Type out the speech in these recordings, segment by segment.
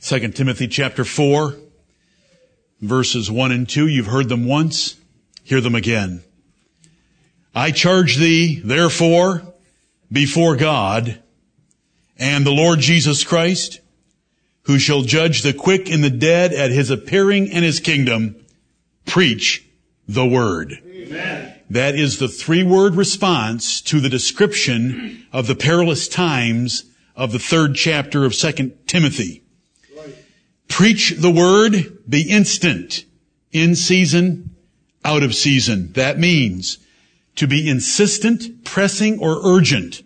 2 Timothy chapter 4, verses 1 and 2. You've heard them once. Hear them again. I charge thee, therefore, before God and the Lord Jesus Christ, who shall judge the quick and the dead at his appearing and his kingdom, preach the word. Amen. That is the three word response to the description of the perilous times of the third chapter of 2 Timothy. Preach the word, be instant, in season, out of season. That means to be insistent, pressing, or urgent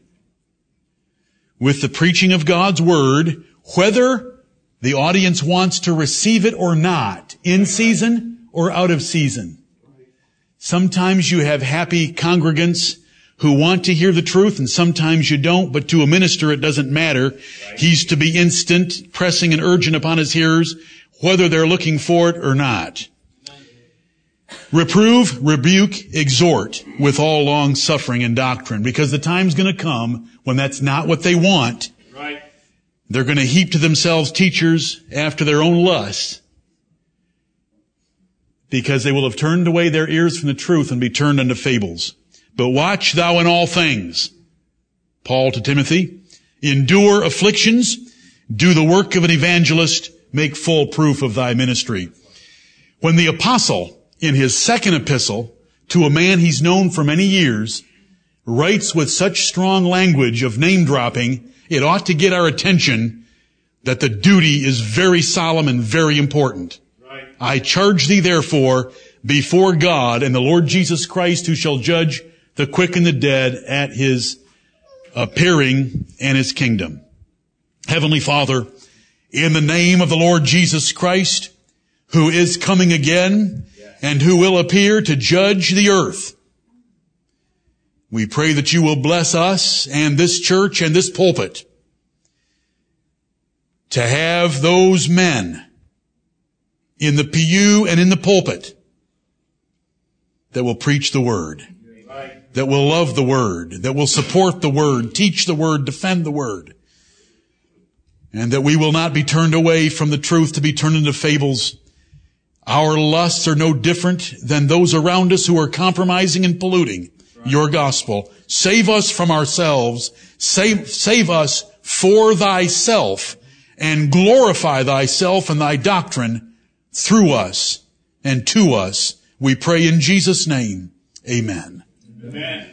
with the preaching of God's word, whether the audience wants to receive it or not, in season or out of season. Sometimes you have happy congregants who want to hear the truth and sometimes you don't, but to a minister it doesn't matter. He's to be instant, pressing and urgent upon his hearers, whether they're looking for it or not. Reprove, rebuke, exhort with all long suffering and doctrine, because the time's gonna come when that's not what they want. Right. They're gonna heap to themselves teachers after their own lusts, because they will have turned away their ears from the truth and be turned unto fables. But watch thou in all things. Paul to Timothy, endure afflictions, do the work of an evangelist, make full proof of thy ministry. When the apostle, in his second epistle, to a man he's known for many years, writes with such strong language of name dropping, it ought to get our attention that the duty is very solemn and very important. Right. I charge thee therefore before God and the Lord Jesus Christ who shall judge the quick and the dead at his uh, appearing and his kingdom. Heavenly Father, in the name of the Lord Jesus Christ, who is coming again and who will appear to judge the earth, we pray that you will bless us and this church and this pulpit to have those men in the pew and in the pulpit that will preach the word that will love the word, that will support the word, teach the word, defend the word. And that we will not be turned away from the truth to be turned into fables. Our lusts are no different than those around us who are compromising and polluting your gospel. Save us from ourselves. Save, save us for thyself and glorify thyself and thy doctrine through us and to us. We pray in Jesus' name. Amen. Amen.